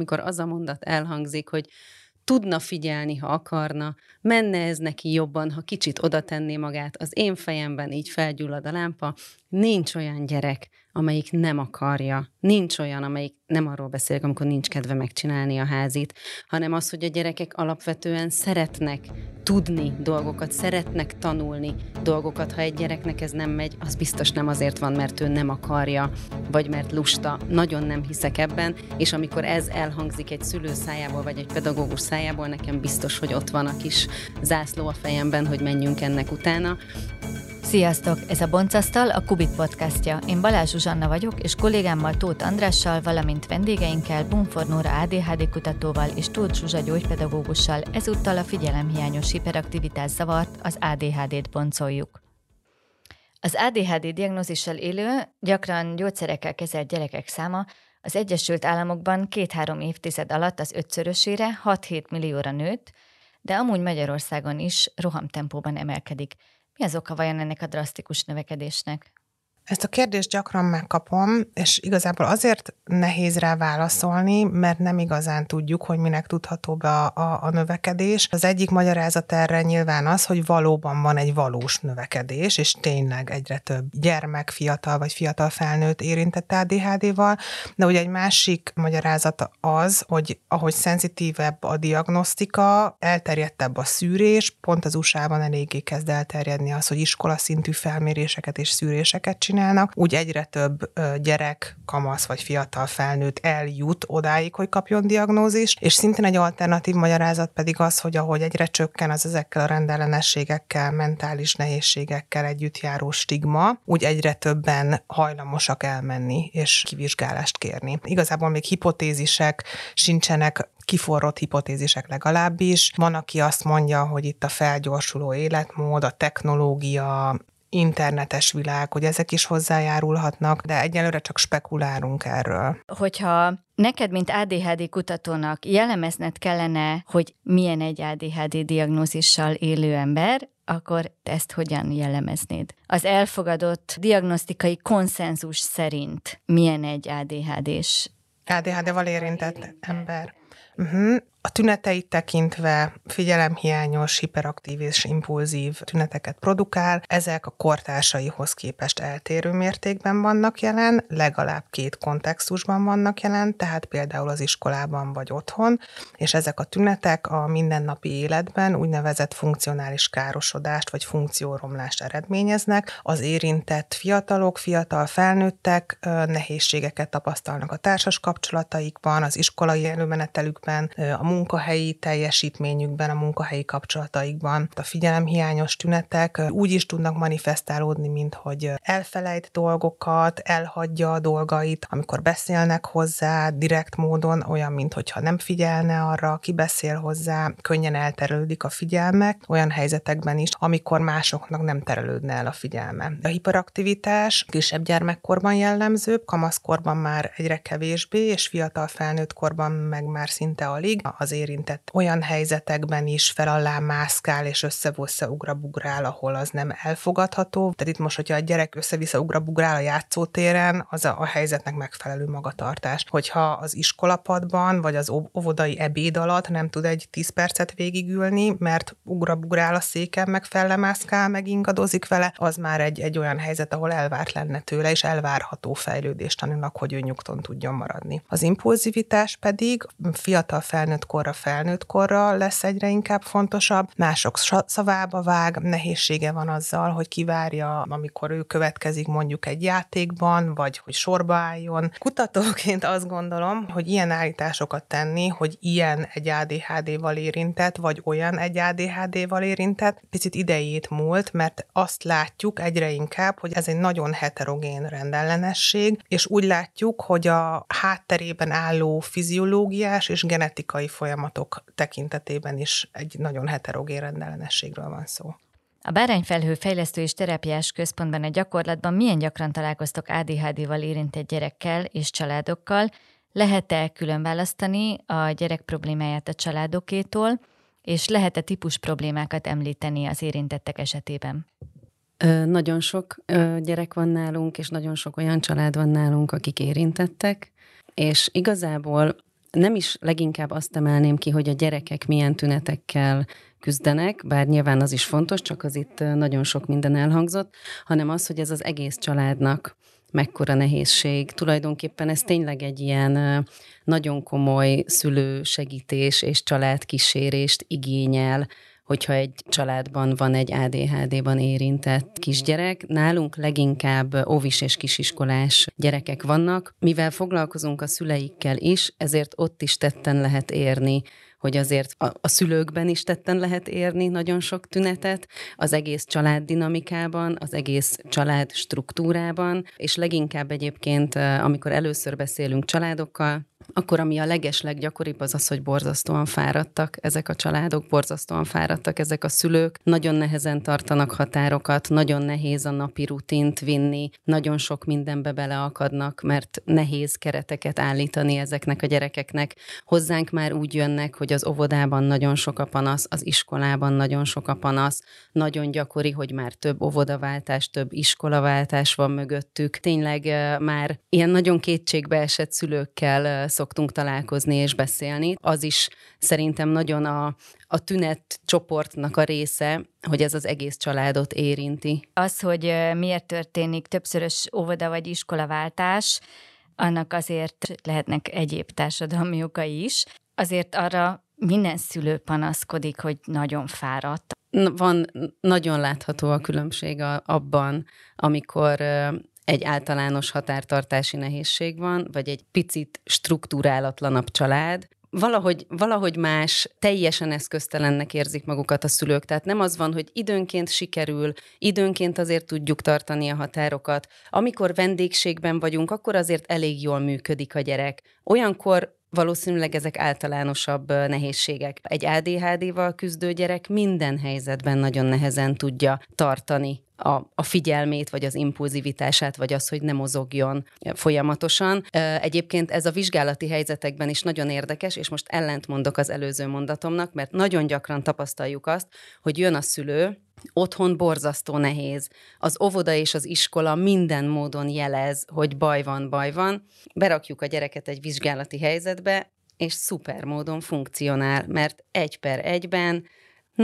amikor az a mondat elhangzik, hogy tudna figyelni, ha akarna, menne ez neki jobban, ha kicsit oda tenné magát, az én fejemben így felgyullad a lámpa, nincs olyan gyerek, amelyik nem akarja. Nincs olyan, amelyik nem arról beszélek, amikor nincs kedve megcsinálni a házit, hanem az, hogy a gyerekek alapvetően szeretnek tudni dolgokat, szeretnek tanulni dolgokat. Ha egy gyereknek ez nem megy, az biztos nem azért van, mert ő nem akarja, vagy mert lusta. Nagyon nem hiszek ebben, és amikor ez elhangzik egy szülő szájából, vagy egy pedagógus szájából, nekem biztos, hogy ott van a kis zászló a fejemben, hogy menjünk ennek utána. Sziasztok! Ez a Boncasztal, a Kubit podcastja. Én Balázs Zsuzsanna vagyok, és kollégámmal Tóth Andrással, valamint vendégeinkkel, Bumfor Nóra ADHD kutatóval és Tóth Zsuzsa gyógypedagógussal ezúttal a figyelemhiányos hiperaktivitás zavart, az ADHD-t boncoljuk. Az ADHD diagnózissal élő, gyakran gyógyszerekkel kezelt gyerekek száma az Egyesült Államokban két-három évtized alatt az ötszörösére 6-7 millióra nőtt, de amúgy Magyarországon is rohamtempóban emelkedik – mi az oka vajon ennek a drasztikus növekedésnek? Ezt a kérdést gyakran megkapom, és igazából azért nehéz rá válaszolni, mert nem igazán tudjuk, hogy minek tudható be a, a, a növekedés. Az egyik magyarázat erre nyilván az, hogy valóban van egy valós növekedés, és tényleg egyre több gyermek, fiatal vagy fiatal felnőtt érintett ADHD-val, de ugye egy másik magyarázat az, hogy ahogy szenzitívebb a diagnosztika, elterjedtebb a szűrés, pont az USA-ban eléggé kezd elterjedni az, hogy iskola szintű felméréseket és szűréseket csinál, csinálnak, úgy egyre több gyerek, kamasz vagy fiatal felnőtt eljut odáig, hogy kapjon diagnózist, és szintén egy alternatív magyarázat pedig az, hogy ahogy egyre csökken az ezekkel a rendellenességekkel, mentális nehézségekkel együtt járó stigma, úgy egyre többen hajlamosak elmenni és kivizsgálást kérni. Igazából még hipotézisek sincsenek kiforrott hipotézisek legalábbis. Van, aki azt mondja, hogy itt a felgyorsuló életmód, a technológia, internetes világ, hogy ezek is hozzájárulhatnak, de egyelőre csak spekulálunk erről. Hogyha neked, mint ADHD kutatónak jellemezned kellene, hogy milyen egy ADHD diagnózissal élő ember, akkor ezt hogyan jellemeznéd? Az elfogadott diagnosztikai konszenzus szerint milyen egy ADHD-s? ADHD-val érintett ember. Uh-huh. A tüneteit tekintve figyelemhiányos, hiperaktív és impulzív tüneteket produkál. Ezek a kortársaihoz képest eltérő mértékben vannak jelen, legalább két kontextusban vannak jelen, tehát például az iskolában vagy otthon, és ezek a tünetek a mindennapi életben úgynevezett funkcionális károsodást vagy funkcióromlást eredményeznek. Az érintett fiatalok, fiatal felnőttek nehézségeket tapasztalnak a társas kapcsolataikban, az iskolai előmenetelükben, a munkahelyi teljesítményükben, a munkahelyi kapcsolataikban. A figyelemhiányos tünetek úgy is tudnak manifestálódni, mint hogy elfelejt dolgokat, elhagyja a dolgait, amikor beszélnek hozzá direkt módon, olyan, mintha nem figyelne arra, ki beszél hozzá, könnyen elterelődik a figyelmek, olyan helyzetekben is, amikor másoknak nem terelődne el a figyelme. A hiperaktivitás kisebb gyermekkorban jellemzőbb, kamaszkorban már egyre kevésbé, és fiatal felnőtt korban meg már szinte alig az érintett olyan helyzetekben is fel alá mászkál és össze-vissza ugrabugrál, ahol az nem elfogadható. Tehát itt most, hogyha a gyerek össze-vissza ugrabugrál a játszótéren, az a, a helyzetnek megfelelő magatartás. Hogyha az iskolapadban vagy az óvodai ebéd alatt nem tud egy 10 percet végigülni, mert ugrabugrál a széken, meg fellemászkál, meg ingadozik vele, az már egy, egy olyan helyzet, ahol elvárt lenne tőle, és elvárható fejlődést annak, hogy ő nyugton tudjon maradni. Az impulzivitás pedig fiatal felnőtt korra, felnőtt korra lesz egyre inkább fontosabb. Mások szavába vág, nehézsége van azzal, hogy kivárja, amikor ő következik mondjuk egy játékban, vagy hogy sorba álljon. Kutatóként azt gondolom, hogy ilyen állításokat tenni, hogy ilyen egy ADHD-val érintett, vagy olyan egy ADHD-val érintett, picit idejét múlt, mert azt látjuk egyre inkább, hogy ez egy nagyon heterogén rendellenesség, és úgy látjuk, hogy a hátterében álló fiziológiás és genetikai folyamatok tekintetében is egy nagyon heterogén rendellenességről van szó. A Bárányfelhő Fejlesztő és Terápiás Központban a gyakorlatban milyen gyakran találkoztok ADHD-val érintett gyerekkel és családokkal? Lehet-e külön választani a gyerek problémáját a családokétól, és lehet-e típus problémákat említeni az érintettek esetében? Nagyon sok gyerek van nálunk, és nagyon sok olyan család van nálunk, akik érintettek, és igazából nem is leginkább azt emelném ki, hogy a gyerekek milyen tünetekkel küzdenek, bár nyilván az is fontos, csak az itt nagyon sok minden elhangzott, hanem az, hogy ez az egész családnak mekkora nehézség. Tulajdonképpen ez tényleg egy ilyen nagyon komoly szülősegítés és családkísérést igényel, hogyha egy családban van egy ADHD-ban érintett kisgyerek. Nálunk leginkább óvis és kisiskolás gyerekek vannak. Mivel foglalkozunk a szüleikkel is, ezért ott is tetten lehet érni hogy azért a, a szülőkben is tetten lehet érni nagyon sok tünetet, az egész család dinamikában, az egész család struktúrában, és leginkább egyébként, amikor először beszélünk családokkal, akkor ami a leges leggyakoribb az az, hogy borzasztóan fáradtak ezek a családok, borzasztóan fáradtak ezek a szülők, nagyon nehezen tartanak határokat, nagyon nehéz a napi rutint vinni, nagyon sok mindenbe beleakadnak, mert nehéz kereteket állítani ezeknek a gyerekeknek. Hozzánk már úgy jönnek, hogy az óvodában nagyon sok a panasz, az iskolában nagyon sok a panasz, nagyon gyakori, hogy már több óvodaváltás, több iskolaváltás van mögöttük. Tényleg már ilyen nagyon kétségbe esett szülőkkel szoktunk találkozni és beszélni. Az is szerintem nagyon a, a tünet csoportnak a része, hogy ez az egész családot érinti. Az, hogy miért történik többszörös óvoda vagy iskolaváltás, annak azért lehetnek egyéb társadalmi okai is. Azért arra minden szülő panaszkodik, hogy nagyon fáradt. Van, nagyon látható a különbség abban, amikor egy általános határtartási nehézség van, vagy egy picit struktúrálatlanabb család, valahogy, valahogy más, teljesen eszköztelennek érzik magukat a szülők. Tehát nem az van, hogy időnként sikerül, időnként azért tudjuk tartani a határokat. Amikor vendégségben vagyunk, akkor azért elég jól működik a gyerek. Olyankor Valószínűleg ezek általánosabb nehézségek. Egy ADHD-val küzdő gyerek minden helyzetben nagyon nehezen tudja tartani a, a figyelmét, vagy az impulzivitását, vagy az, hogy ne mozogjon folyamatosan. Egyébként ez a vizsgálati helyzetekben is nagyon érdekes, és most ellent mondok az előző mondatomnak, mert nagyon gyakran tapasztaljuk azt, hogy jön a szülő, Otthon borzasztó nehéz. Az óvoda és az iskola minden módon jelez, hogy baj van, baj van. Berakjuk a gyereket egy vizsgálati helyzetbe, és szuper módon funkcionál, mert egy per egyben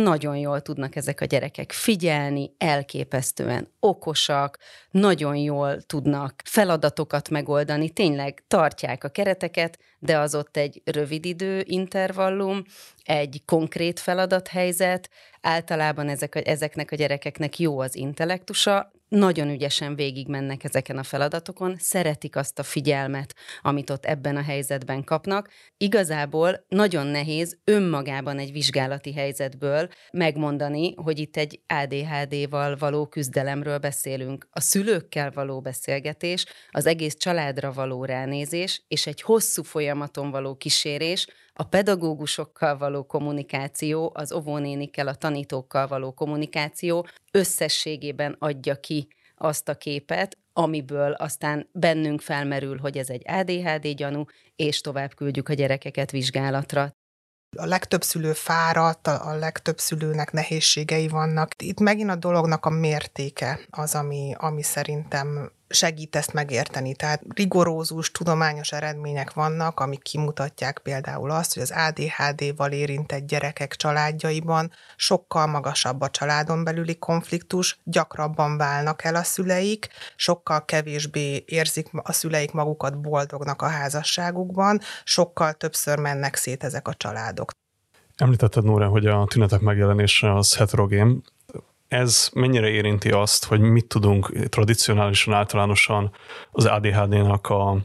nagyon jól tudnak ezek a gyerekek figyelni, elképesztően okosak, nagyon jól tudnak feladatokat megoldani, tényleg tartják a kereteket, de az ott egy rövid idő intervallum, egy konkrét feladathelyzet, általában ezek ezeknek a gyerekeknek jó az intellektusa, nagyon ügyesen végigmennek ezeken a feladatokon, szeretik azt a figyelmet, amit ott ebben a helyzetben kapnak. Igazából nagyon nehéz önmagában egy vizsgálati helyzetből megmondani, hogy itt egy ADHD-val való küzdelemről beszélünk. A szülőkkel való beszélgetés, az egész családra való ránézés, és egy hosszú folyamaton való kísérés, a pedagógusokkal való kommunikáció, az óvónénikkel, a tanítókkal való kommunikáció összességében adja ki azt a képet, amiből aztán bennünk felmerül, hogy ez egy ADHD gyanú, és tovább küldjük a gyerekeket vizsgálatra. A legtöbb szülő fáradt, a legtöbb szülőnek nehézségei vannak. Itt megint a dolognak a mértéke az, ami, ami szerintem segít ezt megérteni. Tehát rigorózus, tudományos eredmények vannak, amik kimutatják például azt, hogy az ADHD-val érintett gyerekek családjaiban sokkal magasabb a családon belüli konfliktus, gyakrabban válnak el a szüleik, sokkal kevésbé érzik a szüleik magukat boldognak a házasságukban, sokkal többször mennek szét ezek a családok. Említetted, Nóra, hogy a tünetek megjelenése az heterogén. Ez mennyire érinti azt, hogy mit tudunk tradicionálisan, általánosan az ADHD-nak a,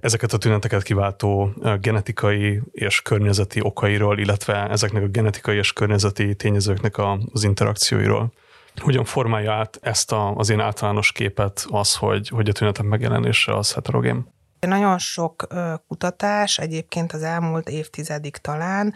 ezeket a tüneteket kiváltó genetikai és környezeti okairól, illetve ezeknek a genetikai és környezeti tényezőknek a, az interakcióiról. Hogyan formálja át ezt a, az én általános képet az, hogy, hogy a tünetek megjelenése az heterogén? Nagyon sok kutatás egyébként az elmúlt évtizedig talán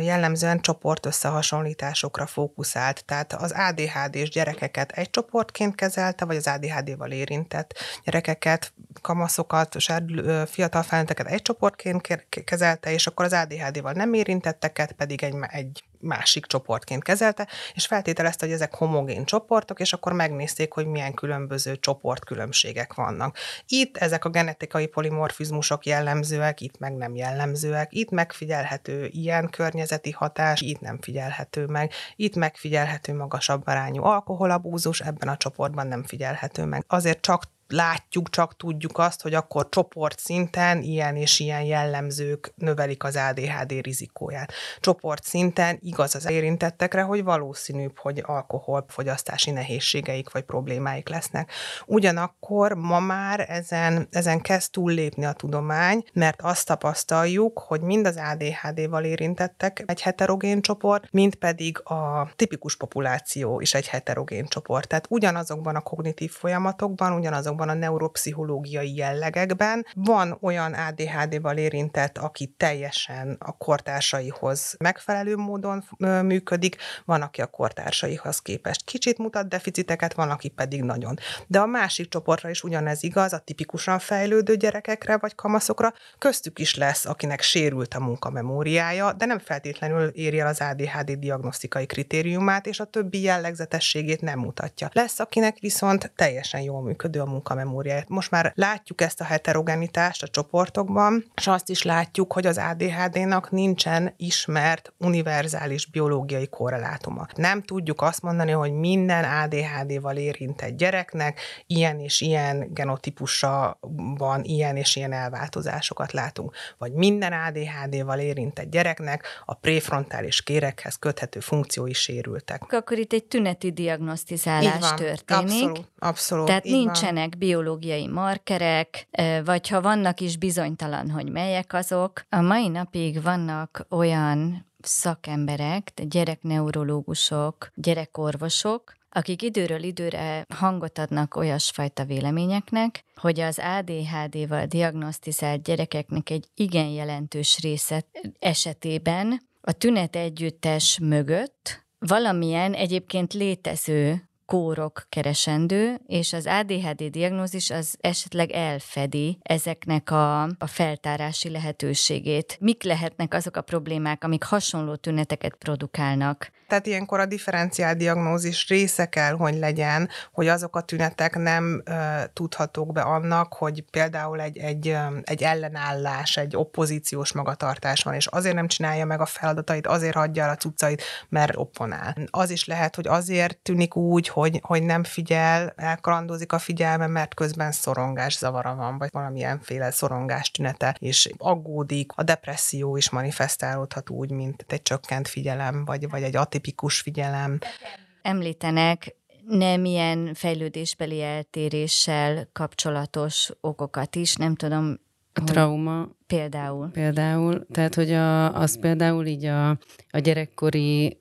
jellemzően csoport összehasonlításokra fókuszált. Tehát az ADHD-s gyerekeket egy csoportként kezelte, vagy az ADHD-val érintett gyerekeket kamaszokat, serdülő, fiatal felnőtteket egy csoportként kezelte, és akkor az ADHD-val nem érintetteket pedig egy, egy másik csoportként kezelte, és feltételezte, hogy ezek homogén csoportok, és akkor megnézték, hogy milyen különböző csoportkülönbségek vannak. Itt ezek a genetikai polimorfizmusok jellemzőek, itt meg nem jellemzőek, itt megfigyelhető ilyen környezeti hatás, itt nem figyelhető meg, itt megfigyelhető magasabb arányú alkoholabúzus, ebben a csoportban nem figyelhető meg. Azért csak látjuk, csak tudjuk azt, hogy akkor csoport szinten ilyen és ilyen jellemzők növelik az ADHD rizikóját. Csoport szinten igaz az érintettekre, hogy valószínűbb, hogy alkoholfogyasztási nehézségeik vagy problémáik lesznek. Ugyanakkor ma már ezen, ezen kezd túllépni a tudomány, mert azt tapasztaljuk, hogy mind az ADHD-val érintettek egy heterogén csoport, mind pedig a tipikus populáció is egy heterogén csoport. Tehát ugyanazokban a kognitív folyamatokban, ugyanazokban azokban a neuropszichológiai jellegekben. Van olyan ADHD-val érintett, aki teljesen a kortársaihoz megfelelő módon működik, van, aki a kortársaihoz képest kicsit mutat deficiteket, van, aki pedig nagyon. De a másik csoportra is ugyanez igaz, a tipikusan fejlődő gyerekekre vagy kamaszokra, köztük is lesz, akinek sérült a munkamemóriája, de nem feltétlenül éri el az ADHD diagnosztikai kritériumát, és a többi jellegzetességét nem mutatja. Lesz, akinek viszont teljesen jól működő a munka munkamemóriáját. Most már látjuk ezt a heterogenitást a csoportokban, és azt is látjuk, hogy az ADHD-nak nincsen ismert univerzális biológiai korrelátuma. Nem tudjuk azt mondani, hogy minden ADHD-val érintett gyereknek ilyen és ilyen genotípusa van, ilyen és ilyen elváltozásokat látunk. Vagy minden ADHD-val érintett gyereknek a préfrontális kérekhez köthető funkciói sérültek. Akkor itt egy tüneti diagnosztizálás történik. Abszolút, abszolút. Tehát nincsenek biológiai markerek, vagy ha vannak is bizonytalan, hogy melyek azok. A mai napig vannak olyan szakemberek, gyerekneurológusok, gyerekorvosok, akik időről időre hangot adnak olyasfajta véleményeknek, hogy az ADHD-val diagnosztizált gyerekeknek egy igen jelentős része esetében a tünet együttes mögött valamilyen egyébként létező kórok keresendő, és az ADHD diagnózis az esetleg elfedi ezeknek a, a feltárási lehetőségét. Mik lehetnek azok a problémák, amik hasonló tüneteket produkálnak? Tehát ilyenkor a differenciál diagnózis része kell, hogy legyen, hogy azok a tünetek nem uh, tudhatók be annak, hogy például egy, egy, egy ellenállás, egy oppozíciós magatartás van, és azért nem csinálja meg a feladatait, azért hagyja el a cuccait, mert opponál. Az is lehet, hogy azért tűnik úgy, hogy, hogy nem figyel, elkalandozik a figyelme, mert közben szorongás zavara van, vagy valamilyenféle szorongás tünete, és aggódik. A depresszió is manifestálódhat úgy, mint egy csökkent figyelem, vagy, vagy egy atipikus figyelem. Említenek nem ilyen fejlődésbeli eltéréssel kapcsolatos okokat is, nem tudom, a trauma. Például. Például, tehát hogy a, az például így a, a gyerekkori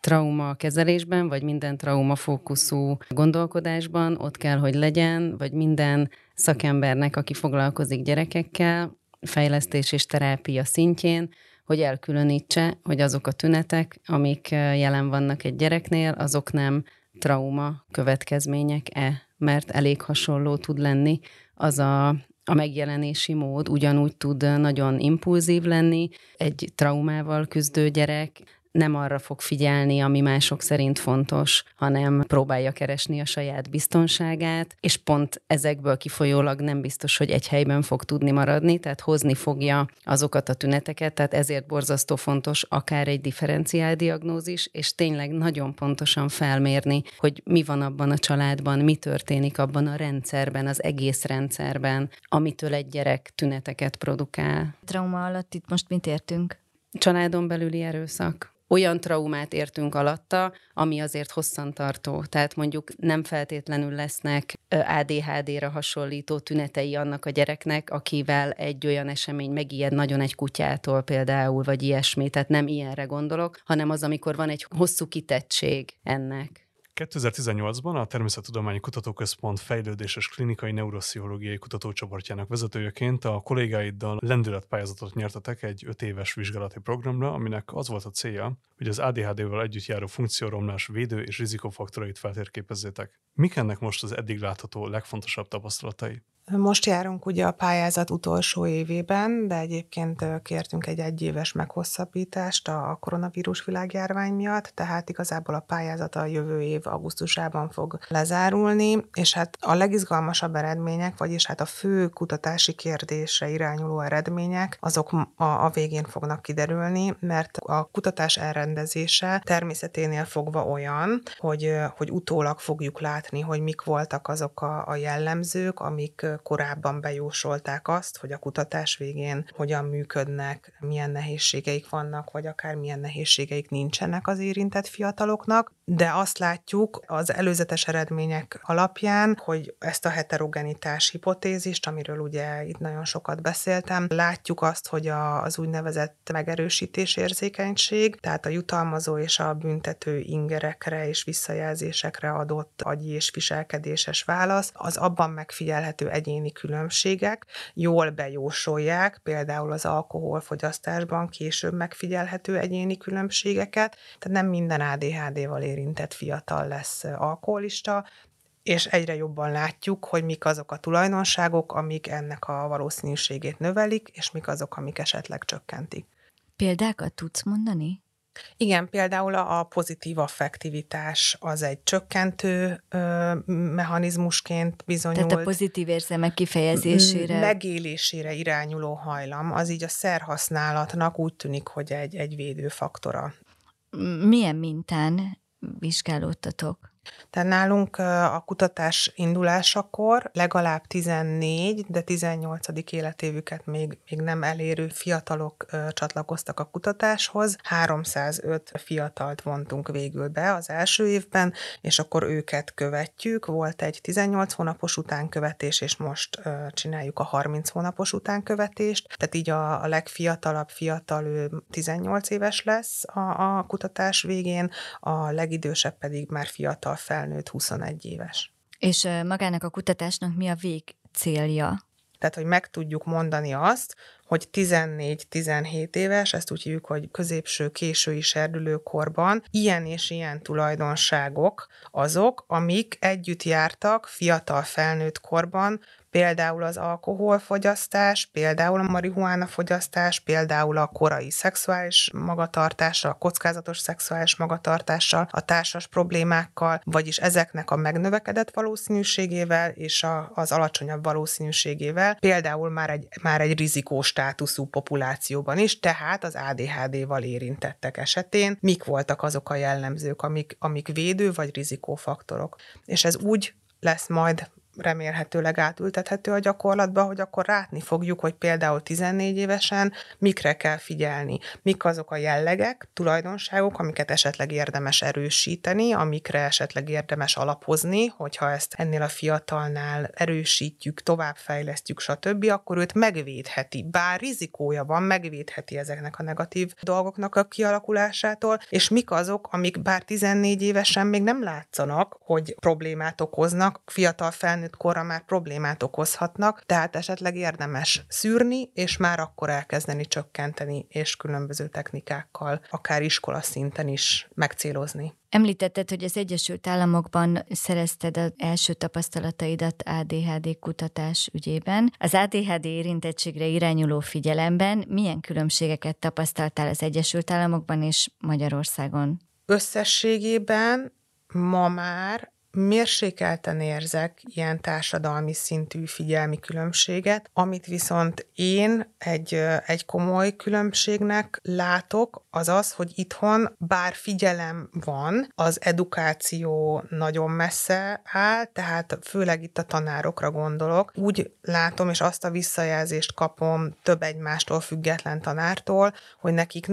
trauma kezelésben, vagy minden trauma fókuszú gondolkodásban ott kell, hogy legyen, vagy minden szakembernek, aki foglalkozik gyerekekkel, fejlesztés és terápia szintjén, hogy elkülönítse, hogy azok a tünetek, amik jelen vannak egy gyereknél, azok nem trauma következmények-e, mert elég hasonló tud lenni az a, a megjelenési mód, ugyanúgy tud nagyon impulzív lenni egy traumával küzdő gyerek, nem arra fog figyelni, ami mások szerint fontos, hanem próbálja keresni a saját biztonságát, és pont ezekből kifolyólag nem biztos, hogy egy helyben fog tudni maradni, tehát hozni fogja azokat a tüneteket, tehát ezért borzasztó fontos akár egy differenciál diagnózis, és tényleg nagyon pontosan felmérni, hogy mi van abban a családban, mi történik abban a rendszerben, az egész rendszerben, amitől egy gyerek tüneteket produkál. Trauma alatt itt most mit értünk? Családon belüli erőszak olyan traumát értünk alatta, ami azért hosszantartó. Tehát mondjuk nem feltétlenül lesznek ADHD-ra hasonlító tünetei annak a gyereknek, akivel egy olyan esemény megijed nagyon egy kutyától például, vagy ilyesmi. Tehát nem ilyenre gondolok, hanem az, amikor van egy hosszú kitettség ennek. 2018-ban a Természettudományi Kutatóközpont fejlődéses klinikai neuropszichológiai kutatócsoportjának vezetőjeként a kollégáiddal lendületpályázatot nyertetek egy öt éves vizsgálati programra, aminek az volt a célja, hogy az ADHD-vel együtt járó funkcióromlás védő és rizikofaktorait feltérképezzétek. Mik ennek most az eddig látható legfontosabb tapasztalatai? Most járunk ugye a pályázat utolsó évében, de egyébként kértünk egy egyéves meghosszabbítást a koronavírus világjárvány miatt, tehát igazából a pályázat a jövő év augusztusában fog lezárulni, és hát a legizgalmasabb eredmények, vagyis hát a fő kutatási kérdésre irányuló eredmények, azok a, a végén fognak kiderülni, mert a kutatás elrendezése természeténél fogva olyan, hogy, hogy utólag fogjuk látni, hogy mik voltak azok a, a jellemzők, amik korábban bejósolták azt, hogy a kutatás végén hogyan működnek, milyen nehézségeik vannak, vagy akár milyen nehézségeik nincsenek az érintett fiataloknak, de azt látjuk az előzetes eredmények alapján, hogy ezt a heterogenitás hipotézist, amiről ugye itt nagyon sokat beszéltem, látjuk azt, hogy a, az úgynevezett megerősítés érzékenység, tehát a jutalmazó és a büntető ingerekre és visszajelzésekre adott agyi és viselkedéses válasz, az abban megfigyelhető egyéni különbségek jól bejósolják, például az alkoholfogyasztásban később megfigyelhető egyéni különbségeket, tehát nem minden ADHD-val érintett fiatal lesz alkoholista, és egyre jobban látjuk, hogy mik azok a tulajdonságok, amik ennek a valószínűségét növelik, és mik azok, amik esetleg csökkentik. Példákat tudsz mondani? Igen, például a pozitív affektivitás az egy csökkentő ö, mechanizmusként bizonyult. Tehát a pozitív érzelmek kifejezésére. Megélésére irányuló hajlam, az így a szerhasználatnak úgy tűnik, hogy egy, egy védőfaktora. Milyen mintán vizsgálódtatok? Tehát nálunk a kutatás indulásakor legalább 14, de 18. életévüket még, még nem elérő fiatalok csatlakoztak a kutatáshoz. 305 fiatalt vontunk végül be az első évben, és akkor őket követjük. Volt egy 18 hónapos utánkövetés, és most csináljuk a 30 hónapos utánkövetést. Tehát így a, a legfiatalabb fiatal, ő 18 éves lesz a, a kutatás végén, a legidősebb pedig már fiatal felnőtt 21 éves. És magának a kutatásnak mi a vég célja? Tehát, hogy meg tudjuk mondani azt, hogy 14-17 éves, ezt úgy hívjuk, hogy középső, késői serdülőkorban ilyen és ilyen tulajdonságok azok, amik együtt jártak fiatal felnőtt korban például az alkoholfogyasztás, például a marihuána fogyasztás, például a korai szexuális magatartással, a kockázatos szexuális magatartással, a társas problémákkal, vagyis ezeknek a megnövekedett valószínűségével és a, az alacsonyabb valószínűségével, például már egy, már egy rizikós státuszú populációban is, tehát az ADHD-val érintettek esetén mik voltak azok a jellemzők, amik, amik védő vagy rizikófaktorok. És ez úgy lesz majd remélhetőleg átültethető a gyakorlatba, hogy akkor látni fogjuk, hogy például 14 évesen mikre kell figyelni, mik azok a jellegek, tulajdonságok, amiket esetleg érdemes erősíteni, amikre esetleg érdemes alapozni, hogyha ezt ennél a fiatalnál erősítjük, továbbfejlesztjük, stb., akkor őt megvédheti, bár rizikója van, megvédheti ezeknek a negatív dolgoknak a kialakulásától, és mik azok, amik bár 14 évesen még nem látszanak, hogy problémát okoznak, fiatal felnőtt felnőtt korra már problémát okozhatnak, tehát esetleg érdemes szűrni, és már akkor elkezdeni csökkenteni, és különböző technikákkal, akár iskola szinten is megcélozni. Említetted, hogy az Egyesült Államokban szerezted az első tapasztalataidat ADHD kutatás ügyében. Az ADHD érintettségre irányuló figyelemben milyen különbségeket tapasztaltál az Egyesült Államokban és Magyarországon? Összességében ma már mérsékelten érzek ilyen társadalmi szintű figyelmi különbséget, amit viszont én egy, egy komoly különbségnek látok, az az, hogy itthon bár figyelem van, az edukáció nagyon messze áll, tehát főleg itt a tanárokra gondolok. Úgy látom, és azt a visszajelzést kapom több egymástól független tanártól, hogy nekik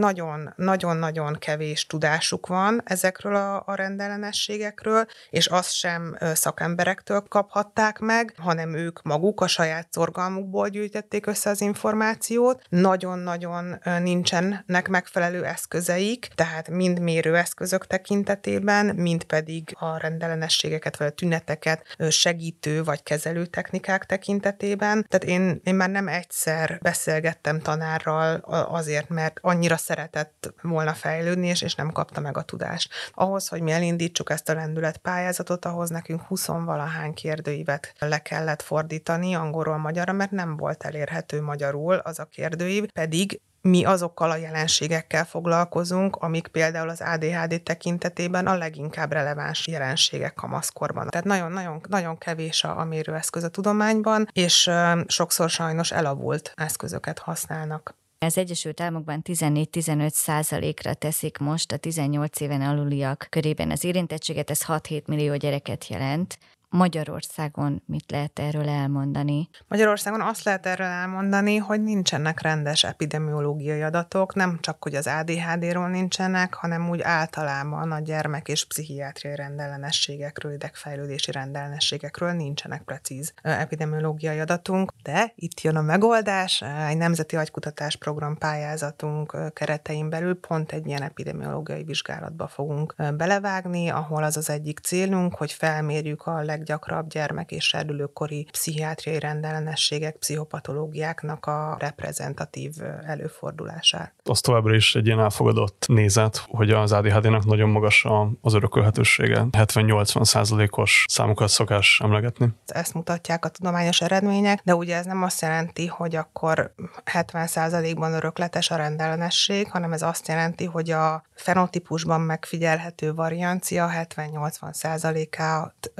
nagyon-nagyon kevés tudásuk van ezekről a, a rendellenességekről, és azt azt sem szakemberektől kaphatták meg, hanem ők maguk a saját szorgalmukból gyűjtették össze az információt. Nagyon-nagyon nincsenek megfelelő eszközeik, tehát mind mérőeszközök tekintetében, mind pedig a rendellenességeket vagy a tüneteket segítő vagy kezelő technikák tekintetében. Tehát én, én már nem egyszer beszélgettem tanárral azért, mert annyira szeretett volna fejlődni, és, és nem kapta meg a tudást. Ahhoz, hogy mi elindítsuk ezt a lendületpályázatot, vizsgálatot, ahhoz nekünk 20 valahány kérdőívet le kellett fordítani angolról magyarra, mert nem volt elérhető magyarul az a kérdőív, pedig mi azokkal a jelenségekkel foglalkozunk, amik például az ADHD tekintetében a leginkább releváns jelenségek kamaszkorban. Tehát nagyon-nagyon nagyon kevés a, a mérőeszköz a tudományban, és sokszor sajnos elavult eszközöket használnak. Az Egyesült Államokban 14-15 százalékra teszik most a 18 éven aluliak körében az érintettséget, ez 6-7 millió gyereket jelent. Magyarországon mit lehet erről elmondani? Magyarországon azt lehet erről elmondani, hogy nincsenek rendes epidemiológiai adatok, nem csak, hogy az ADHD-ról nincsenek, hanem úgy általában a gyermek és pszichiátriai rendellenességekről, idegfejlődési rendellenességekről nincsenek precíz epidemiológiai adatunk, de itt jön a megoldás, egy nemzeti agykutatás program pályázatunk keretein belül pont egy ilyen epidemiológiai vizsgálatba fogunk belevágni, ahol az az egyik célunk, hogy felmérjük a leg leggyakrabb gyermek és serdülőkori pszichiátriai rendellenességek, pszichopatológiáknak a reprezentatív előfordulását. Az továbbra is egy ilyen elfogadott nézet, hogy az ADHD-nak nagyon magas az örökölhetősége. 70-80 százalékos számokat szokás emlegetni. Ezt mutatják a tudományos eredmények, de ugye ez nem azt jelenti, hogy akkor 70 százalékban örökletes a rendellenesség, hanem ez azt jelenti, hogy a fenotípusban megfigyelhető variancia 70-80 százalékát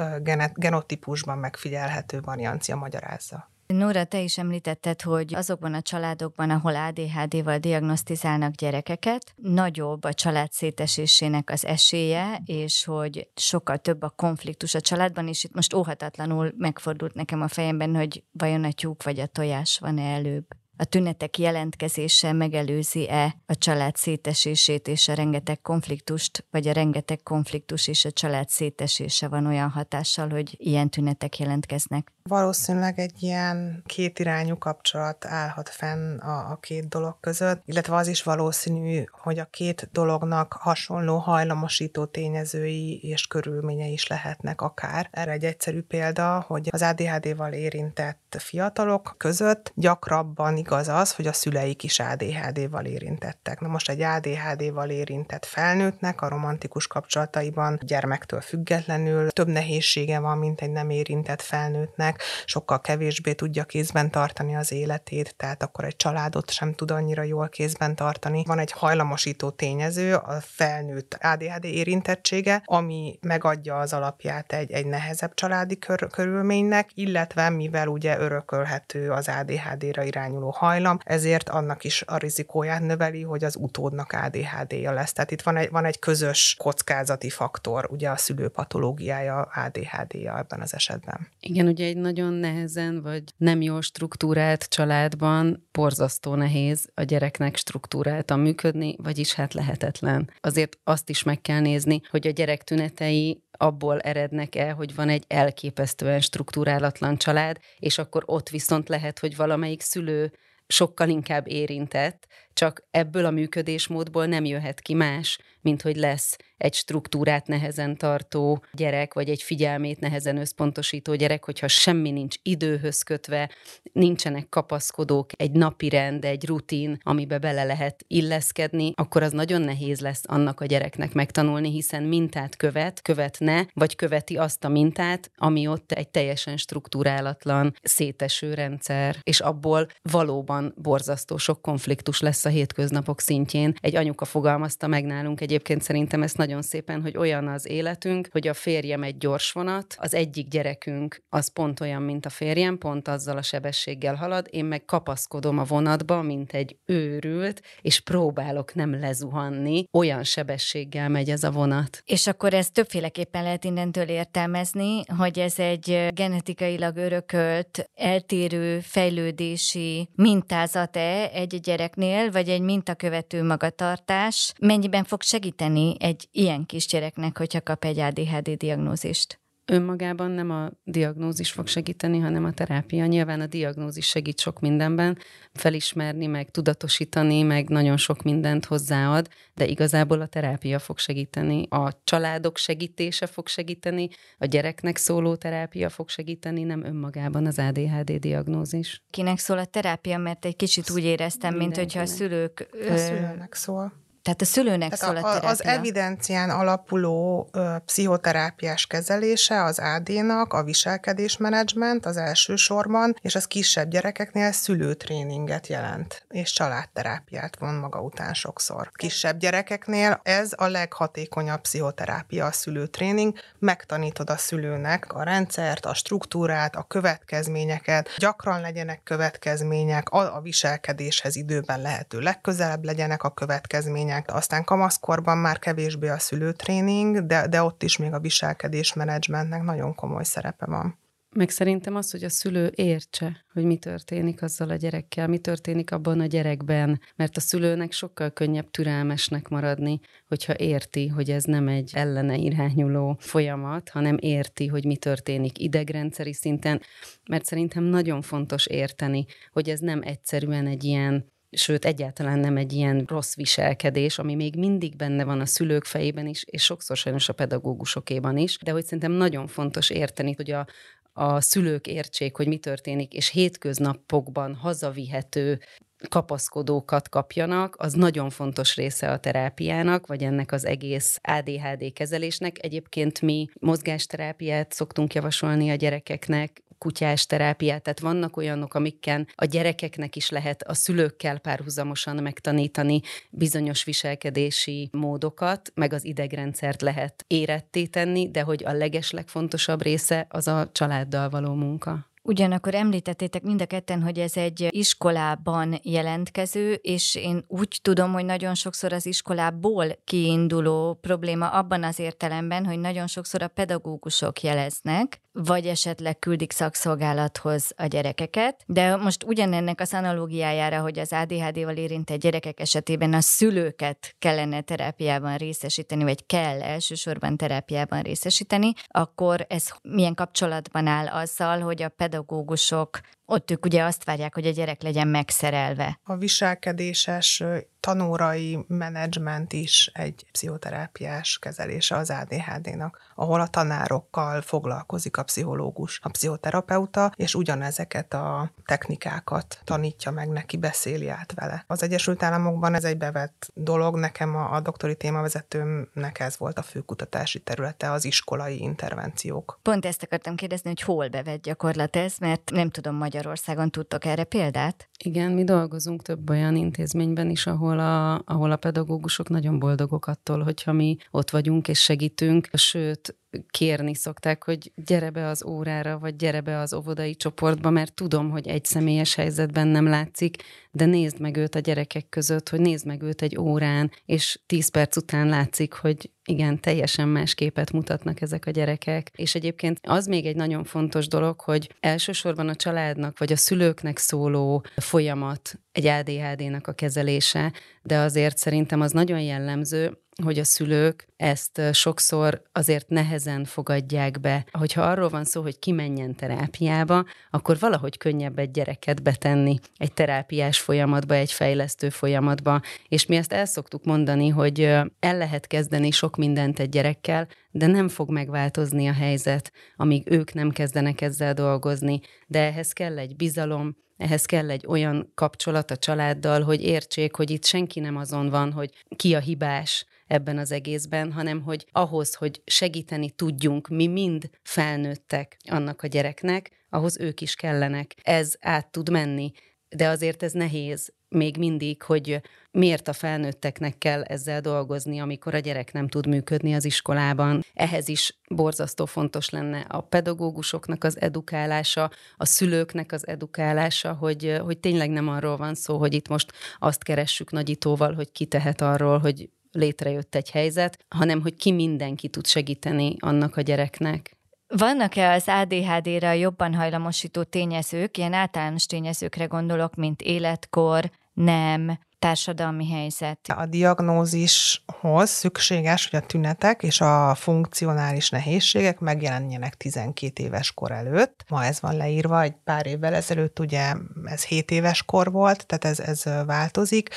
genotípusban megfigyelhető variancia magyarázza. Nóra, te is említetted, hogy azokban a családokban, ahol ADHD-val diagnosztizálnak gyerekeket, nagyobb a család szétesésének az esélye, és hogy sokkal több a konfliktus a családban, és itt most óhatatlanul megfordult nekem a fejemben, hogy vajon a tyúk vagy a tojás van-e előbb a tünetek jelentkezése megelőzi-e a család szétesését és a rengeteg konfliktust, vagy a rengeteg konfliktus és a család szétesése van olyan hatással, hogy ilyen tünetek jelentkeznek? Valószínűleg egy ilyen kétirányú kapcsolat állhat fenn a, a két dolog között, illetve az is valószínű, hogy a két dolognak hasonló hajlamosító tényezői és körülményei is lehetnek akár. Erre egy egyszerű példa, hogy az ADHD-val érintett fiatalok között gyakrabban igaz az, hogy a szüleik is ADHD-val érintettek. Na most egy ADHD-val érintett felnőttnek a romantikus kapcsolataiban gyermektől függetlenül több nehézsége van, mint egy nem érintett felnőttnek, sokkal kevésbé tudja kézben tartani az életét, tehát akkor egy családot sem tud annyira jól kézben tartani. Van egy hajlamosító tényező, a felnőtt ADHD érintettsége, ami megadja az alapját egy, egy nehezebb családi kör, körülménynek, illetve mivel ugye örökölhető az ADHD-ra irányuló hajlam, ezért annak is a rizikóját növeli, hogy az utódnak ADHD-ja lesz. Tehát itt van egy, van egy közös kockázati faktor, ugye a szülő patológiája ADHD-ja ebben az esetben. Igen, ugye egy nagyon nehezen, vagy nem jól struktúrált családban borzasztó nehéz a gyereknek struktúráltan működni, vagyis hát lehetetlen. Azért azt is meg kell nézni, hogy a gyerek tünetei abból erednek-e, hogy van egy elképesztően struktúrálatlan család, és akkor ott viszont lehet, hogy valamelyik szülő sokkal inkább érintett, csak ebből a működésmódból nem jöhet ki más, mint hogy lesz egy struktúrát nehezen tartó gyerek, vagy egy figyelmét nehezen összpontosító gyerek, hogyha semmi nincs időhöz kötve, nincsenek kapaszkodók, egy napi rend, egy rutin, amibe bele lehet illeszkedni, akkor az nagyon nehéz lesz annak a gyereknek megtanulni, hiszen mintát követ, követne, vagy követi azt a mintát, ami ott egy teljesen struktúrálatlan, széteső rendszer, és abból valóban borzasztó sok konfliktus lesz a hétköznapok szintjén. Egy anyuka fogalmazta meg nálunk egyébként szerintem ezt nagyon szépen, hogy olyan az életünk, hogy a férjem egy gyors vonat, az egyik gyerekünk az pont olyan, mint a férjem, pont azzal a sebességgel halad, én meg kapaszkodom a vonatba, mint egy őrült, és próbálok nem lezuhanni, olyan sebességgel megy ez a vonat. És akkor ezt többféleképpen lehet innentől értelmezni, hogy ez egy genetikailag örökölt, eltérő fejlődési mintázat-e egy gyereknél, vagy egy mintakövető magatartás, mennyiben fog segíteni egy ilyen kisgyereknek, hogyha kap egy ADHD diagnózist? Önmagában nem a diagnózis fog segíteni, hanem a terápia. Nyilván a diagnózis segít sok mindenben, felismerni, meg tudatosítani, meg nagyon sok mindent hozzáad, de igazából a terápia fog segíteni. A családok segítése fog segíteni, a gyereknek szóló terápia fog segíteni, nem önmagában az ADHD diagnózis. Kinek szól a terápia, mert egy kicsit úgy éreztem, mint hogyha a szülők... A szülőnek szól Tehát a szülőnek Tehát szól a, a, terápia. az evidencián alapuló ö, pszichoterápiás kezelése az AD-nak, a viselkedésmenedzsment az elsősorban, és az kisebb gyerekeknél szülőtréninget jelent, és családterápiát von maga után sokszor. Kisebb gyerekeknél ez a leghatékonyabb pszichoterápia a szülőtréning, megtanítod a szülőnek a rendszert, a struktúrát, a következményeket, gyakran legyenek következmények, a, a viselkedéshez időben lehető legközelebb legyenek a következmények. Aztán kamaszkorban már kevésbé a szülőtréning, de, de ott is még a viselkedésmenedzsmentnek nagyon komoly szerepe van. Meg szerintem az, hogy a szülő értse, hogy mi történik azzal a gyerekkel, mi történik abban a gyerekben, mert a szülőnek sokkal könnyebb türelmesnek maradni, hogyha érti, hogy ez nem egy ellene irányuló folyamat, hanem érti, hogy mi történik idegrendszeri szinten, mert szerintem nagyon fontos érteni, hogy ez nem egyszerűen egy ilyen sőt egyáltalán nem egy ilyen rossz viselkedés, ami még mindig benne van a szülők fejében is, és sokszor sajnos a pedagógusokéban is, de hogy szerintem nagyon fontos érteni, hogy a, a szülők értsék, hogy mi történik, és hétköznapokban hazavihető kapaszkodókat kapjanak, az nagyon fontos része a terápiának, vagy ennek az egész ADHD kezelésnek. Egyébként mi mozgásterápiát szoktunk javasolni a gyerekeknek, kutyás terápiát, tehát vannak olyanok, amikkel a gyerekeknek is lehet a szülőkkel párhuzamosan megtanítani bizonyos viselkedési módokat, meg az idegrendszert lehet éretté tenni, de hogy a legeslegfontosabb része az a családdal való munka. Ugyanakkor említettétek mind a ketten, hogy ez egy iskolában jelentkező, és én úgy tudom, hogy nagyon sokszor az iskolából kiinduló probléma abban az értelemben, hogy nagyon sokszor a pedagógusok jeleznek, vagy esetleg küldik szakszolgálathoz a gyerekeket. De most ugyanennek az analógiájára, hogy az ADHD-val érintett gyerekek esetében a szülőket kellene terápiában részesíteni, vagy kell elsősorban terápiában részesíteni, akkor ez milyen kapcsolatban áll azzal, hogy a pedagógusok ott ők ugye azt várják, hogy a gyerek legyen megszerelve. A viselkedéses tanórai menedzsment is egy pszichoterápiás kezelése az ADHD-nak, ahol a tanárokkal foglalkozik a pszichológus, a pszichoterapeuta, és ugyanezeket a technikákat tanítja meg neki, beszéli át vele. Az Egyesült Államokban ez egy bevett dolog, nekem a, a doktori témavezetőmnek ez volt a fő kutatási területe, az iskolai intervenciók. Pont ezt akartam kérdezni, hogy hol bevett gyakorlat ez, mert nem tudom, Magyarországon tudtok erre példát? Igen, mi dolgozunk több olyan intézményben is, ahol a, ahol a pedagógusok nagyon boldogok attól, hogyha mi ott vagyunk és segítünk, sőt, kérni szokták, hogy gyere be az órára, vagy gyere be az óvodai csoportba, mert tudom, hogy egy személyes helyzetben nem látszik, de nézd meg őt a gyerekek között, hogy nézd meg őt egy órán, és tíz perc után látszik, hogy igen, teljesen más képet mutatnak ezek a gyerekek. És egyébként az még egy nagyon fontos dolog, hogy elsősorban a családnak vagy a szülőknek szóló folyamat egy ADHD-nak a kezelése, de azért szerintem az nagyon jellemző, hogy a szülők ezt sokszor azért nehezen fogadják be. Hogyha arról van szó, hogy kimenjen terápiába, akkor valahogy könnyebb egy gyereket betenni egy terápiás folyamatba, egy fejlesztő folyamatba. És mi ezt el szoktuk mondani, hogy el lehet kezdeni sok mindent egy gyerekkel, de nem fog megváltozni a helyzet, amíg ők nem kezdenek ezzel dolgozni. De ehhez kell egy bizalom, ehhez kell egy olyan kapcsolat a családdal, hogy értsék, hogy itt senki nem azon van, hogy ki a hibás ebben az egészben, hanem hogy ahhoz, hogy segíteni tudjunk, mi mind felnőttek annak a gyereknek, ahhoz ők is kellenek. Ez át tud menni, de azért ez nehéz még mindig, hogy miért a felnőtteknek kell ezzel dolgozni, amikor a gyerek nem tud működni az iskolában. Ehhez is borzasztó fontos lenne a pedagógusoknak az edukálása, a szülőknek az edukálása, hogy, hogy tényleg nem arról van szó, hogy itt most azt keressük nagyítóval, hogy ki tehet arról, hogy létrejött egy helyzet, hanem hogy ki mindenki tud segíteni annak a gyereknek. Vannak-e az ADHD-ra jobban hajlamosító tényezők, ilyen általános tényezőkre gondolok, mint életkor, nem, társadalmi helyzet? A diagnózishoz szükséges, hogy a tünetek és a funkcionális nehézségek megjelenjenek 12 éves kor előtt. Ma ez van leírva, egy pár évvel ezelőtt ugye ez 7 éves kor volt, tehát ez, ez változik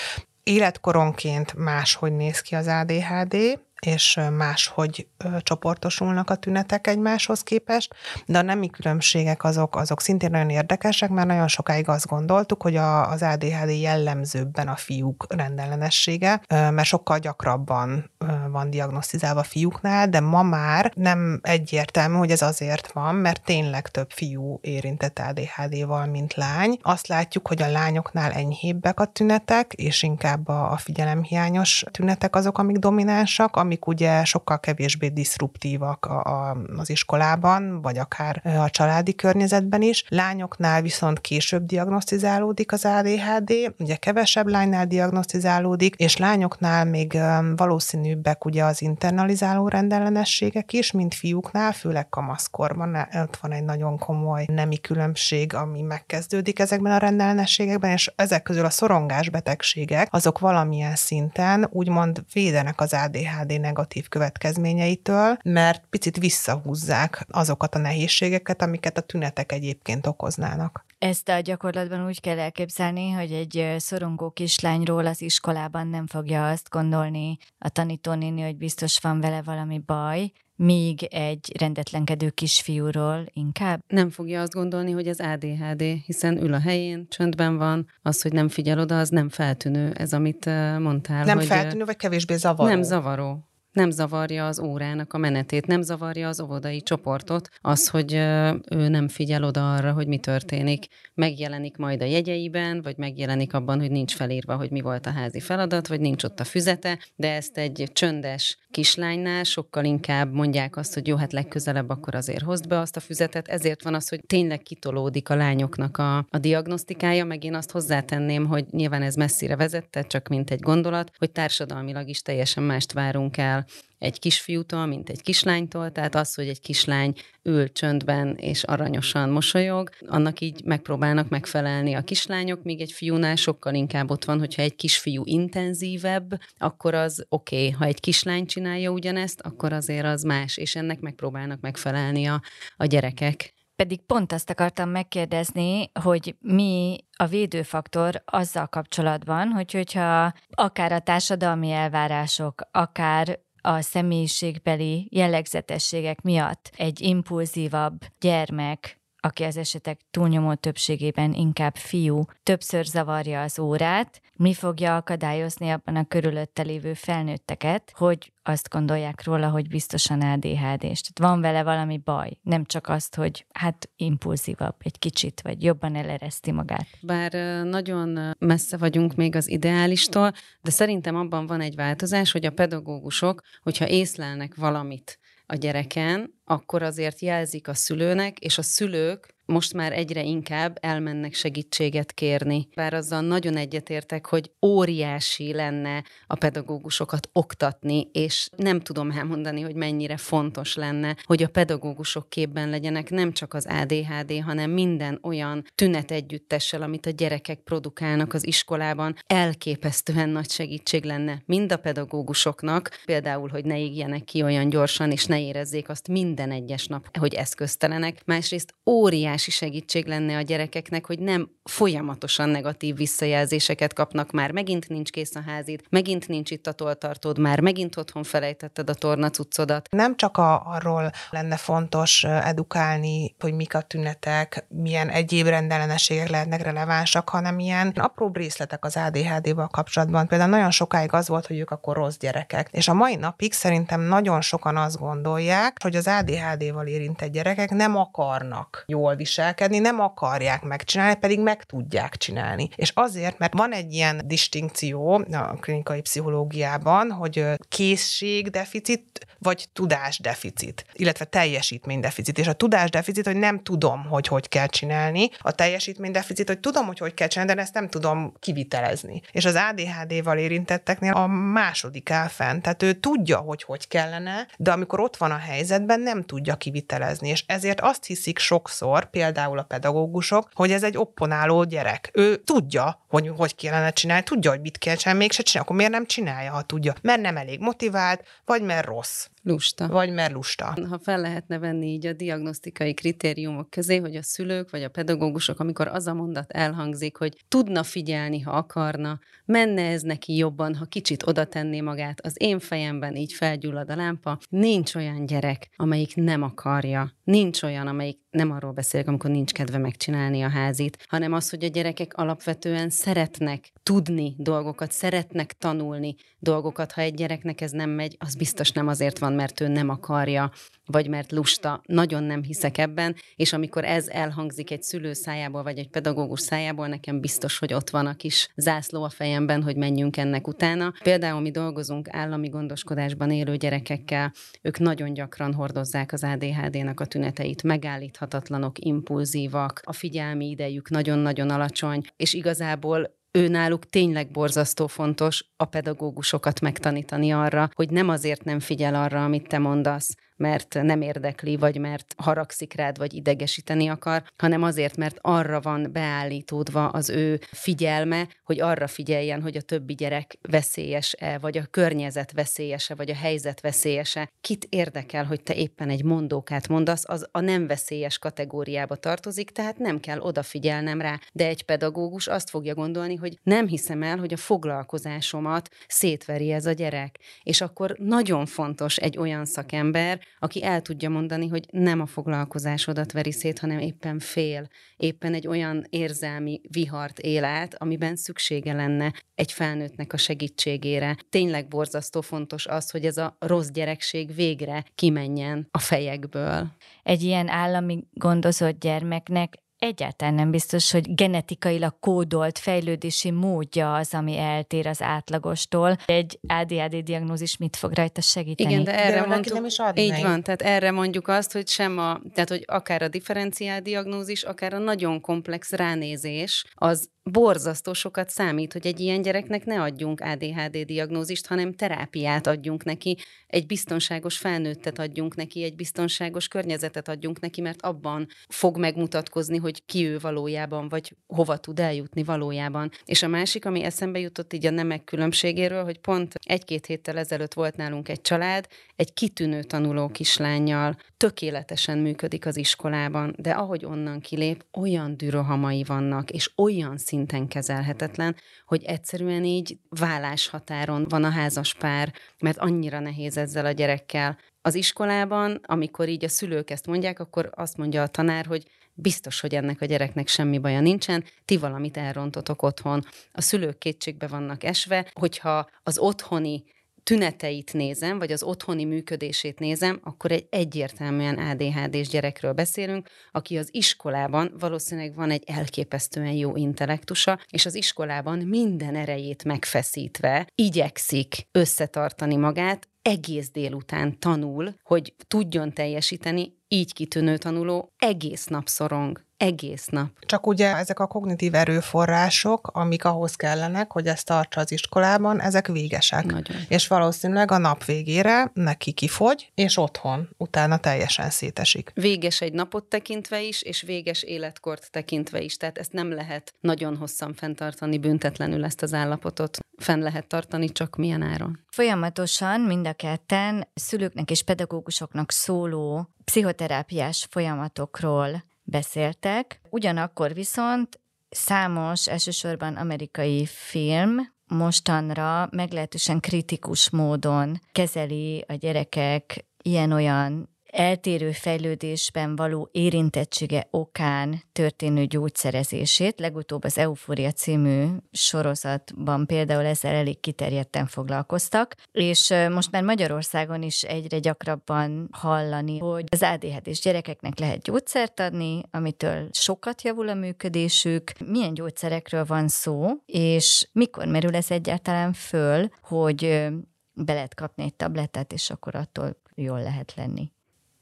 életkoronként máshogy néz ki az ADHD, és máshogy csoportosulnak a tünetek egymáshoz képest, de a nemi különbségek azok, azok szintén nagyon érdekesek, mert nagyon sokáig azt gondoltuk, hogy a, az ADHD jellemzőbben a fiúk rendellenessége, mert sokkal gyakrabban van diagnosztizálva fiúknál, de ma már nem egyértelmű, hogy ez azért van, mert tényleg több fiú érintett ADHD-val, mint lány. Azt látjuk, hogy a lányoknál enyhébbek a tünetek, és inkább a, a figyelemhiányos tünetek azok, amik dominánsak, amik ugye sokkal kevésbé diszruptívak a, a, az iskolában, vagy akár a családi környezetben is. Lányoknál viszont később diagnosztizálódik az ADHD, ugye kevesebb lánynál diagnosztizálódik, és lányoknál még valószínűbbek ugye az internalizáló rendellenességek is, mint fiúknál, főleg kamaszkorban. Ott van egy nagyon komoly nemi különbség, ami megkezdődik ezekben a rendellenességekben, és ezek közül a szorongásbetegségek, azok valamilyen szinten úgymond védenek az ADHD negatív következményeitől, mert picit visszahúzzák azokat a nehézségeket, amiket a tünetek egyébként okoznának. Ezt a gyakorlatban úgy kell elképzelni, hogy egy szorongó kislányról az iskolában nem fogja azt gondolni a tanítónéni, hogy biztos van vele valami baj, míg egy rendetlenkedő kisfiúról inkább? Nem fogja azt gondolni, hogy az ADHD, hiszen ül a helyén, csöndben van, az, hogy nem figyel oda, az nem feltűnő, ez amit mondtál. Nem hogy feltűnő, vagy kevésbé zavaró? Nem zavaró nem zavarja az órának a menetét, nem zavarja az óvodai csoportot, az, hogy ő nem figyel oda arra, hogy mi történik. Megjelenik majd a jegyeiben, vagy megjelenik abban, hogy nincs felírva, hogy mi volt a házi feladat, vagy nincs ott a füzete, de ezt egy csöndes kislánynál sokkal inkább mondják azt, hogy jó, hát legközelebb akkor azért hozd be azt a füzetet. Ezért van az, hogy tényleg kitolódik a lányoknak a, a diagnosztikája, meg én azt hozzátenném, hogy nyilván ez messzire vezette, csak mint egy gondolat, hogy társadalmilag is teljesen mást várunk el egy kisfiútól, mint egy kislánytól, tehát az, hogy egy kislány ül csöndben és aranyosan mosolyog, annak így megpróbálnak megfelelni a kislányok, míg egy fiúnál sokkal inkább ott van, hogyha egy kisfiú intenzívebb, akkor az oké, okay. ha egy kislány csinálja ugyanezt, akkor azért az más, és ennek megpróbálnak megfelelni a, a gyerekek. Pedig pont azt akartam megkérdezni, hogy mi a védőfaktor azzal kapcsolatban, hogy hogyha akár a társadalmi elvárások, akár a személyiségbeli jellegzetességek miatt egy impulzívabb gyermek aki az esetek túlnyomó többségében inkább fiú, többször zavarja az órát, mi fogja akadályozni abban a körülötte lévő felnőtteket, hogy azt gondolják róla, hogy biztosan ADHD-s. Tehát van vele valami baj, nem csak azt, hogy hát impulzívabb egy kicsit, vagy jobban elereszti magát. Bár nagyon messze vagyunk még az ideálistól, de szerintem abban van egy változás, hogy a pedagógusok, hogyha észlelnek valamit a gyereken, akkor azért jelzik a szülőnek, és a szülők most már egyre inkább elmennek segítséget kérni. Bár azzal nagyon egyetértek, hogy óriási lenne a pedagógusokat oktatni, és nem tudom elmondani, hogy mennyire fontos lenne, hogy a pedagógusok képben legyenek nem csak az ADHD, hanem minden olyan tünet együttessel, amit a gyerekek produkálnak az iskolában, elképesztően nagy segítség lenne mind a pedagógusoknak, például, hogy ne égjenek ki olyan gyorsan, és ne érezzék azt minden egyes nap, hogy eszköztelenek. Másrészt óriási óriási segítség lenne a gyerekeknek, hogy nem folyamatosan negatív visszajelzéseket kapnak már, megint nincs kész a házid, megint nincs itt a toltartód, már megint otthon felejtetted a tornacuccodat. Nem csak a, arról lenne fontos edukálni, hogy mik a tünetek, milyen egyéb rendellenességek lehetnek relevánsak, hanem ilyen apró részletek az ADHD-val kapcsolatban. Például nagyon sokáig az volt, hogy ők akkor rossz gyerekek. És a mai napig szerintem nagyon sokan azt gondolják, hogy az ADHD-val érintett gyerekek nem akarnak jól viselni viselkedni, nem akarják megcsinálni, pedig meg tudják csinálni. És azért, mert van egy ilyen distinkció a klinikai pszichológiában, hogy készségdeficit vagy tudásdeficit, illetve teljesítménydeficit. És a tudásdeficit, hogy nem tudom, hogy hogy kell csinálni, a teljesítménydeficit, hogy tudom, hogy hogy kell csinálni, de ezt nem tudom kivitelezni. És az ADHD-val érintetteknél a második áll fent, tehát ő tudja, hogy hogy kellene, de amikor ott van a helyzetben, nem tudja kivitelezni. És ezért azt hiszik sokszor, például a pedagógusok, hogy ez egy opponáló gyerek. Ő tudja, hogy hogy kellene csinálni, tudja, hogy mit kell csinálni, mégse csinál, akkor miért nem csinálja, ha tudja? Mert nem elég motivált, vagy mert rossz. Lusta. Vagy mert lusta. Ha fel lehetne venni így a diagnosztikai kritériumok közé, hogy a szülők vagy a pedagógusok, amikor az a mondat elhangzik, hogy tudna figyelni, ha akarna, menne ez neki jobban, ha kicsit oda tenné magát, az én fejemben így felgyullad a lámpa. Nincs olyan gyerek, amelyik nem akarja. Nincs olyan, amelyik nem arról beszélek, amikor nincs kedve megcsinálni a házit, hanem az, hogy a gyerekek alapvetően szeretnek tudni dolgokat, szeretnek tanulni dolgokat. Ha egy gyereknek ez nem megy, az biztos nem azért van, mert ő nem akarja, vagy mert lusta. Nagyon nem hiszek ebben, és amikor ez elhangzik egy szülő szájából, vagy egy pedagógus szájából, nekem biztos, hogy ott van a kis zászló a fejemben, hogy menjünk ennek utána. Például mi dolgozunk állami gondoskodásban élő gyerekekkel, ők nagyon gyakran hordozzák az ADHD-nak a tüneteit, megállíthatatlanok, impulzívak, a figyelmi idejük nagyon-nagyon alacsony, és igazából ő náluk tényleg borzasztó fontos a pedagógusokat megtanítani arra, hogy nem azért nem figyel arra, amit te mondasz, mert nem érdekli, vagy mert haragszik rád, vagy idegesíteni akar, hanem azért, mert arra van beállítódva az ő figyelme, hogy arra figyeljen, hogy a többi gyerek veszélyes-e, vagy a környezet veszélyese, vagy a helyzet veszélyese. Kit érdekel, hogy te éppen egy mondókát mondasz, az a nem veszélyes kategóriába tartozik, tehát nem kell odafigyelnem rá. De egy pedagógus azt fogja gondolni, hogy nem hiszem el, hogy a foglalkozásomat szétveri ez a gyerek. És akkor nagyon fontos egy olyan szakember, aki el tudja mondani, hogy nem a foglalkozásodat veri szét, hanem éppen fél, éppen egy olyan érzelmi vihart él át, amiben szüksége lenne egy felnőttnek a segítségére. Tényleg borzasztó fontos az, hogy ez a rossz gyerekség végre kimenjen a fejekből. Egy ilyen állami gondozott gyermeknek egyáltalán nem biztos, hogy genetikailag kódolt fejlődési módja az, ami eltér az átlagostól. Egy ADHD diagnózis mit fog rajta segíteni? Igen, de erre de mondjuk, nem is így van, tehát erre mondjuk azt, hogy sem a, tehát hogy akár a differenciál diagnózis, akár a nagyon komplex ránézés, az borzasztó sokat számít, hogy egy ilyen gyereknek ne adjunk ADHD diagnózist, hanem terápiát adjunk neki, egy biztonságos felnőttet adjunk neki, egy biztonságos környezetet adjunk neki, mert abban fog megmutatkozni, hogy ki ő valójában, vagy hova tud eljutni valójában. És a másik, ami eszembe jutott így a nemek különbségéről, hogy pont egy-két héttel ezelőtt volt nálunk egy család, egy kitűnő tanuló kislányjal, tökéletesen működik az iskolában, de ahogy onnan kilép, olyan dürohamai vannak, és olyan szinten kezelhetetlen, hogy egyszerűen így válláshatáron van a házas pár, mert annyira nehéz ezzel a gyerekkel. Az iskolában, amikor így a szülők ezt mondják, akkor azt mondja a tanár, hogy biztos, hogy ennek a gyereknek semmi baja nincsen, ti valamit elrontotok otthon. A szülők kétségbe vannak esve, hogyha az otthoni tüneteit nézem, vagy az otthoni működését nézem, akkor egy egyértelműen ADHD-s gyerekről beszélünk, aki az iskolában valószínűleg van egy elképesztően jó intellektusa, és az iskolában minden erejét megfeszítve igyekszik összetartani magát, egész délután tanul, hogy tudjon teljesíteni, így kitűnő tanuló egész nap szorong, egész nap. Csak ugye ezek a kognitív erőforrások, amik ahhoz kellenek, hogy ezt tartsa az iskolában, ezek végesek. Nagyon. És valószínűleg a nap végére neki kifogy, és otthon utána teljesen szétesik. Véges egy napot tekintve is, és véges életkort tekintve is. Tehát ezt nem lehet nagyon hosszan fenntartani büntetlenül ezt az állapotot. Fenn lehet tartani, csak milyen áron. Folyamatosan mind a ketten szülőknek és pedagógusoknak szóló pszichoterápiás folyamatokról beszéltek. Ugyanakkor viszont számos, elsősorban amerikai film mostanra meglehetősen kritikus módon kezeli a gyerekek ilyen-olyan eltérő fejlődésben való érintettsége okán történő gyógyszerezését. Legutóbb az Eufória című sorozatban például ezzel elég kiterjedten foglalkoztak, és most már Magyarországon is egyre gyakrabban hallani, hogy az ADHD-s gyerekeknek lehet gyógyszert adni, amitől sokat javul a működésük. Milyen gyógyszerekről van szó, és mikor merül ez egyáltalán föl, hogy be lehet kapni egy tablettát, és akkor attól jól lehet lenni.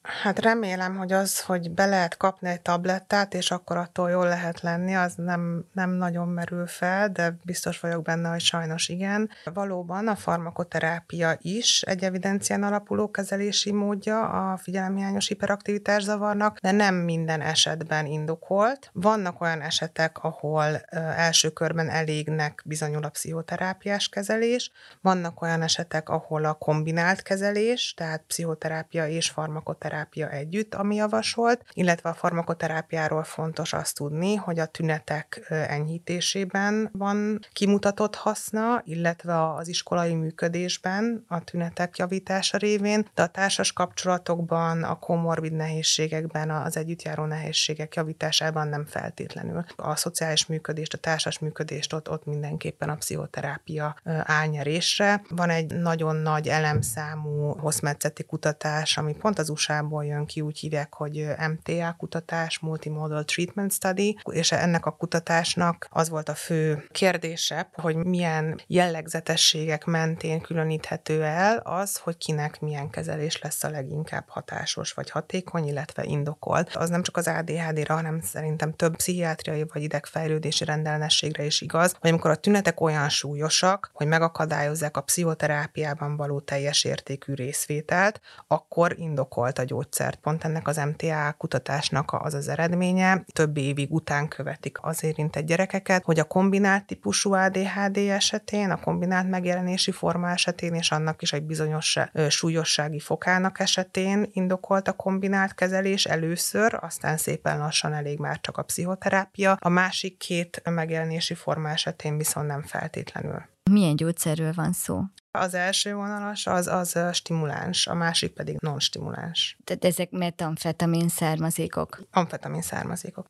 Hát remélem, hogy az, hogy be lehet kapni egy tablettát, és akkor attól jól lehet lenni, az nem, nem nagyon merül fel, de biztos vagyok benne, hogy sajnos igen. Valóban a farmakoterápia is egy evidencián alapuló kezelési módja a figyelemhiányos hiperaktivitás zavarnak, de nem minden esetben indokolt. Vannak olyan esetek, ahol első körben elégnek bizonyul a pszichoterápiás kezelés, vannak olyan esetek, ahol a kombinált kezelés, tehát pszichoterápia és farmakoterápia farmakoterápia együtt, ami javasolt, illetve a farmakoterápiáról fontos azt tudni, hogy a tünetek enyhítésében van kimutatott haszna, illetve az iskolai működésben a tünetek javítása révén, de a társas kapcsolatokban, a komorbid nehézségekben, az együttjáró nehézségek javításában nem feltétlenül. A szociális működést, a társas működést ott, ott mindenképpen a pszichoterápia álnyerésre. Van egy nagyon nagy elemszámú hosszmetszeti kutatás, ami pont az usa Amerikából jön ki, úgy hívják, hogy MTA kutatás, Multimodal Treatment Study, és ennek a kutatásnak az volt a fő kérdése, hogy milyen jellegzetességek mentén különíthető el az, hogy kinek milyen kezelés lesz a leginkább hatásos vagy hatékony, illetve indokolt. Az nem csak az ADHD-ra, hanem szerintem több pszichiátriai vagy idegfejlődési rendellenességre is igaz, hogy amikor a tünetek olyan súlyosak, hogy megakadályozzák a pszichoterápiában való teljes értékű részvételt, akkor indokolt a gyógyszert. Pont ennek az MTA kutatásnak az az eredménye, több évig után követik az érintett gyerekeket, hogy a kombinált típusú ADHD esetén, a kombinált megjelenési forma esetén, és annak is egy bizonyos súlyossági fokának esetén indokolt a kombinált kezelés először, aztán szépen lassan elég már csak a pszichoterápia. A másik két megjelenési forma esetén viszont nem feltétlenül. Milyen gyógyszerről van szó? Az első vonalas az, az stimuláns, a másik pedig non-stimuláns. Tehát ezek metamfetamin származékok? Amfetamin származékok.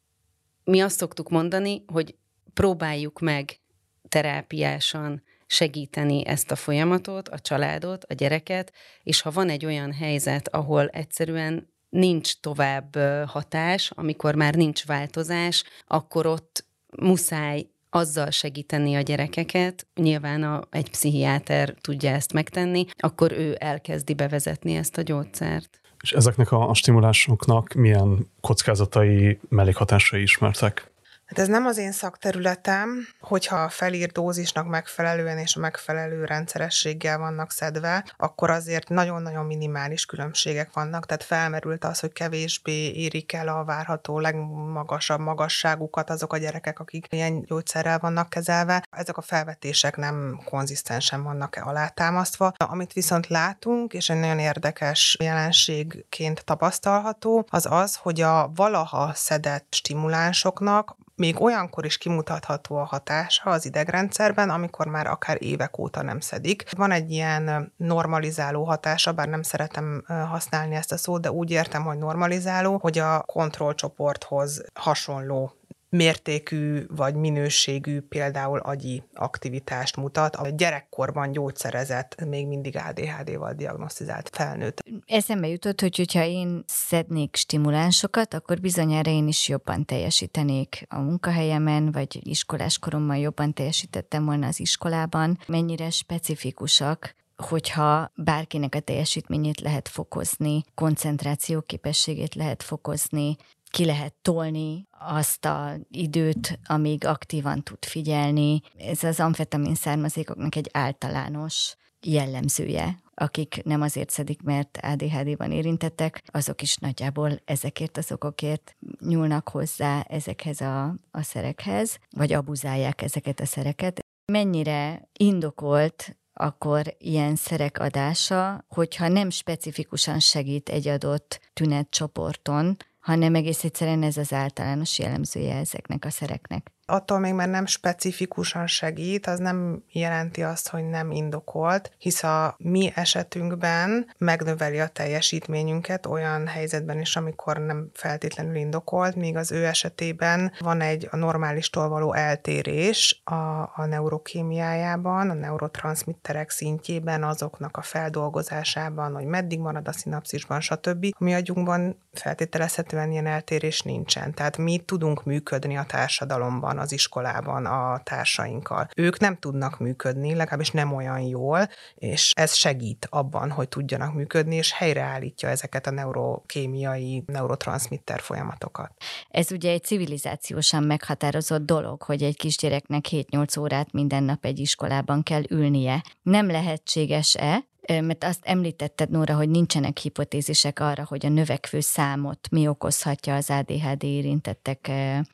Mi azt szoktuk mondani, hogy próbáljuk meg terápiásan segíteni ezt a folyamatot, a családot, a gyereket, és ha van egy olyan helyzet, ahol egyszerűen nincs tovább hatás, amikor már nincs változás, akkor ott muszáj azzal segíteni a gyerekeket, nyilván a, egy pszichiáter tudja ezt megtenni, akkor ő elkezdi bevezetni ezt a gyógyszert. És ezeknek a, a stimulásoknak milyen kockázatai, mellékhatásai ismertek? Hát ez nem az én szakterületem, hogyha a felírt dózisnak megfelelően és a megfelelő rendszerességgel vannak szedve, akkor azért nagyon-nagyon minimális különbségek vannak, tehát felmerült az, hogy kevésbé érik el a várható legmagasabb magasságukat azok a gyerekek, akik ilyen gyógyszerrel vannak kezelve. Ezek a felvetések nem konzisztensen vannak -e alátámasztva. Amit viszont látunk, és egy nagyon érdekes jelenségként tapasztalható, az az, hogy a valaha szedett stimulánsoknak még olyankor is kimutatható a hatása az idegrendszerben, amikor már akár évek óta nem szedik. Van egy ilyen normalizáló hatása, bár nem szeretem használni ezt a szót, de úgy értem, hogy normalizáló, hogy a kontrollcsoporthoz hasonló mértékű vagy minőségű például agyi aktivitást mutat. A gyerekkorban gyógyszerezett, még mindig ADHD-val diagnosztizált felnőtt. Eszembe jutott, hogy hogyha én szednék stimulánsokat, akkor bizonyára én is jobban teljesítenék a munkahelyemen, vagy iskolás koromban jobban teljesítettem volna az iskolában. Mennyire specifikusak hogyha bárkinek a teljesítményét lehet fokozni, koncentráció képességét lehet fokozni, ki lehet tolni azt a időt, amíg aktívan tud figyelni. Ez az amfetamin származékoknak egy általános jellemzője, akik nem azért szedik, mert ADHD-ban érintettek, azok is nagyjából ezekért az okokért nyúlnak hozzá ezekhez a, a szerekhez, vagy abuzálják ezeket a szereket. Mennyire indokolt akkor ilyen szerek adása, hogyha nem specifikusan segít egy adott tünetcsoporton, hanem egész egyszerűen ez az általános jellemzője ezeknek a szereknek attól még már nem specifikusan segít, az nem jelenti azt, hogy nem indokolt, hisz a mi esetünkben megnöveli a teljesítményünket olyan helyzetben is, amikor nem feltétlenül indokolt, míg az ő esetében van egy a normálistól való eltérés a, a neurokémiájában, a neurotranszmitterek szintjében, azoknak a feldolgozásában, hogy meddig marad a szinapszisban, stb. A mi agyunkban feltételezhetően ilyen eltérés nincsen. Tehát mi tudunk működni a társadalomban van az iskolában a társainkkal. Ők nem tudnak működni, legalábbis nem olyan jól, és ez segít abban, hogy tudjanak működni, és helyreállítja ezeket a neurokémiai, neurotranszmitter folyamatokat. Ez ugye egy civilizációsan meghatározott dolog, hogy egy kisgyereknek 7-8 órát minden nap egy iskolában kell ülnie. Nem lehetséges-e, mert azt említetted, Nóra, hogy nincsenek hipotézisek arra, hogy a növekvő számot mi okozhatja az ADHD érintettek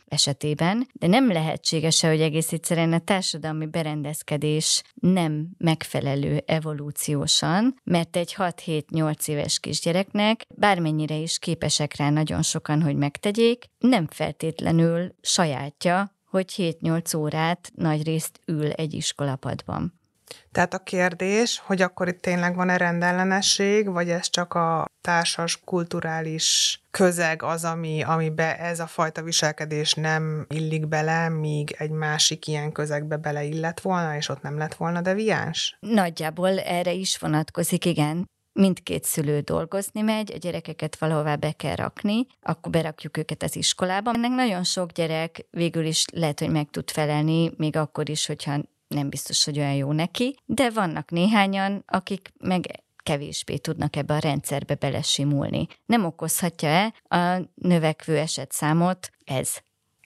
esetében, de nem lehetséges hogy egész egyszerűen a társadalmi berendezkedés nem megfelelő evolúciósan, mert egy 6-7-8 éves kisgyereknek bármennyire is képesek rá nagyon sokan, hogy megtegyék, nem feltétlenül sajátja, hogy 7-8 órát nagy részt ül egy iskolapadban. Tehát a kérdés, hogy akkor itt tényleg van-e rendellenesség, vagy ez csak a társas, kulturális közeg az, ami, amibe ez a fajta viselkedés nem illik bele, míg egy másik ilyen közegbe beleillett volna, és ott nem lett volna deviáns? Nagyjából erre is vonatkozik, igen mindkét szülő dolgozni megy, a gyerekeket valahová be kell rakni, akkor berakjuk őket az iskolába. Ennek nagyon sok gyerek végül is lehet, hogy meg tud felelni, még akkor is, hogyha nem biztos, hogy olyan jó neki, de vannak néhányan, akik meg kevésbé tudnak ebbe a rendszerbe belesimulni. Nem okozhatja-e a növekvő esetszámot ez?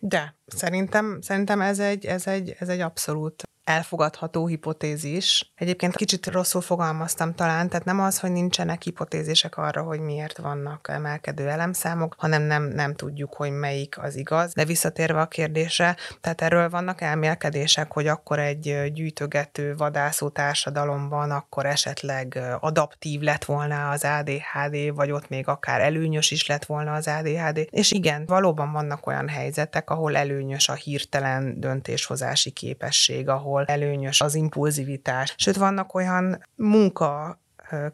De szerintem, szerintem ez, egy, ez, egy, ez egy abszolút elfogadható hipotézis. Egyébként kicsit rosszul fogalmaztam talán, tehát nem az, hogy nincsenek hipotézisek arra, hogy miért vannak emelkedő elemszámok, hanem nem, nem tudjuk, hogy melyik az igaz. De visszatérve a kérdésre, tehát erről vannak elmélkedések, hogy akkor egy gyűjtögető, vadászó társadalomban akkor esetleg adaptív lett volna az ADHD, vagy ott még akár előnyös is lett volna az ADHD. És igen, valóban vannak olyan helyzetek, ahol előnyös a hirtelen döntéshozási képesség, ahol ahol előnyös az impulzivitás. Sőt, vannak olyan munka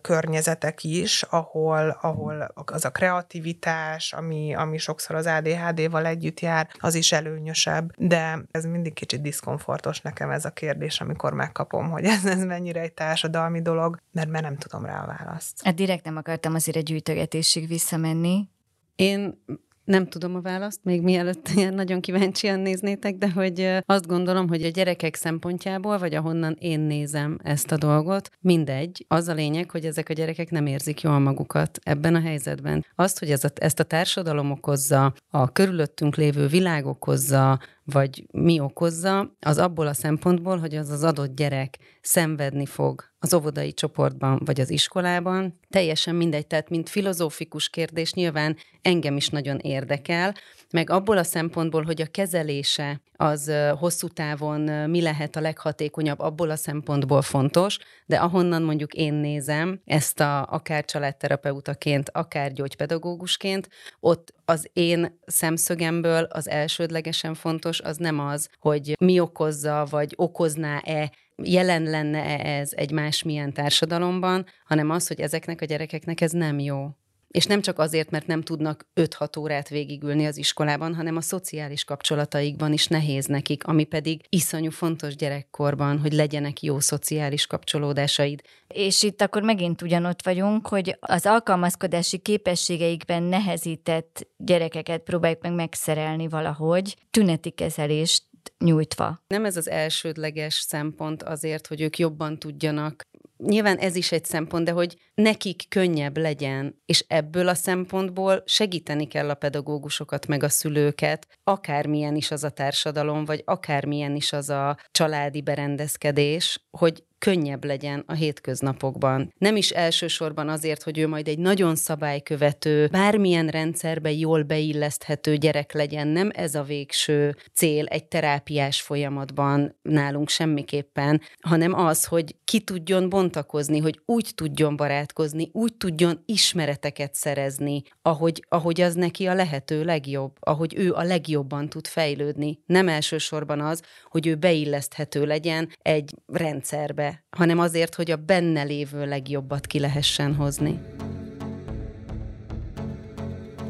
környezetek is, ahol, ahol az a kreativitás, ami, ami sokszor az ADHD-val együtt jár, az is előnyösebb, de ez mindig kicsit diszkomfortos nekem ez a kérdés, amikor megkapom, hogy ez, ez mennyire egy társadalmi dolog, mert, mert nem tudom rá a választ. Hát direkt nem akartam azért egy gyűjtögetésig visszamenni. Én nem tudom a választ, még mielőtt ilyen nagyon kíváncsian néznétek, de hogy azt gondolom, hogy a gyerekek szempontjából, vagy ahonnan én nézem ezt a dolgot, mindegy. Az a lényeg, hogy ezek a gyerekek nem érzik jól magukat ebben a helyzetben. Azt, hogy ez a, ezt a társadalom okozza, a körülöttünk lévő világ okozza, vagy mi okozza, az abból a szempontból, hogy az az adott gyerek szenvedni fog az óvodai csoportban vagy az iskolában. Teljesen mindegy, tehát mint filozófikus kérdés nyilván engem is nagyon érdekel, meg abból a szempontból, hogy a kezelése az hosszú távon mi lehet a leghatékonyabb, abból a szempontból fontos, de ahonnan mondjuk én nézem ezt a, akár családterapeutaként, akár gyógypedagógusként, ott az én szemszögemből az elsődlegesen fontos az nem az, hogy mi okozza, vagy okozná-e jelen lenne-e ez egy másmilyen társadalomban, hanem az, hogy ezeknek a gyerekeknek ez nem jó. És nem csak azért, mert nem tudnak 5-6 órát végigülni az iskolában, hanem a szociális kapcsolataikban is nehéz nekik, ami pedig iszonyú fontos gyerekkorban, hogy legyenek jó szociális kapcsolódásaid. És itt akkor megint ugyanott vagyunk, hogy az alkalmazkodási képességeikben nehezített gyerekeket próbáljuk meg megszerelni valahogy, tüneti kezelést nyújtva. Nem ez az elsődleges szempont azért, hogy ők jobban tudjanak nyilván ez is egy szempont, de hogy nekik könnyebb legyen, és ebből a szempontból segíteni kell a pedagógusokat, meg a szülőket, akármilyen is az a társadalom, vagy akármilyen is az a családi berendezkedés, hogy könnyebb legyen a hétköznapokban. Nem is elsősorban azért, hogy ő majd egy nagyon szabálykövető, bármilyen rendszerbe jól beilleszthető gyerek legyen, nem ez a végső cél egy terápiás folyamatban nálunk semmiképpen, hanem az, hogy ki tudjon bontakozni, hogy úgy tudjon barátkozni, úgy tudjon ismereteket szerezni, ahogy, ahogy az neki a lehető legjobb, ahogy ő a legjobban tud fejlődni. Nem elsősorban az, hogy ő beilleszthető legyen egy rendszerbe, hanem azért, hogy a benne lévő legjobbat ki lehessen hozni.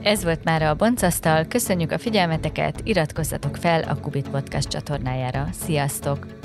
Ez volt már a Boncasztal, köszönjük a figyelmeteket, iratkozzatok fel a Kubit Podcast csatornájára. Sziasztok!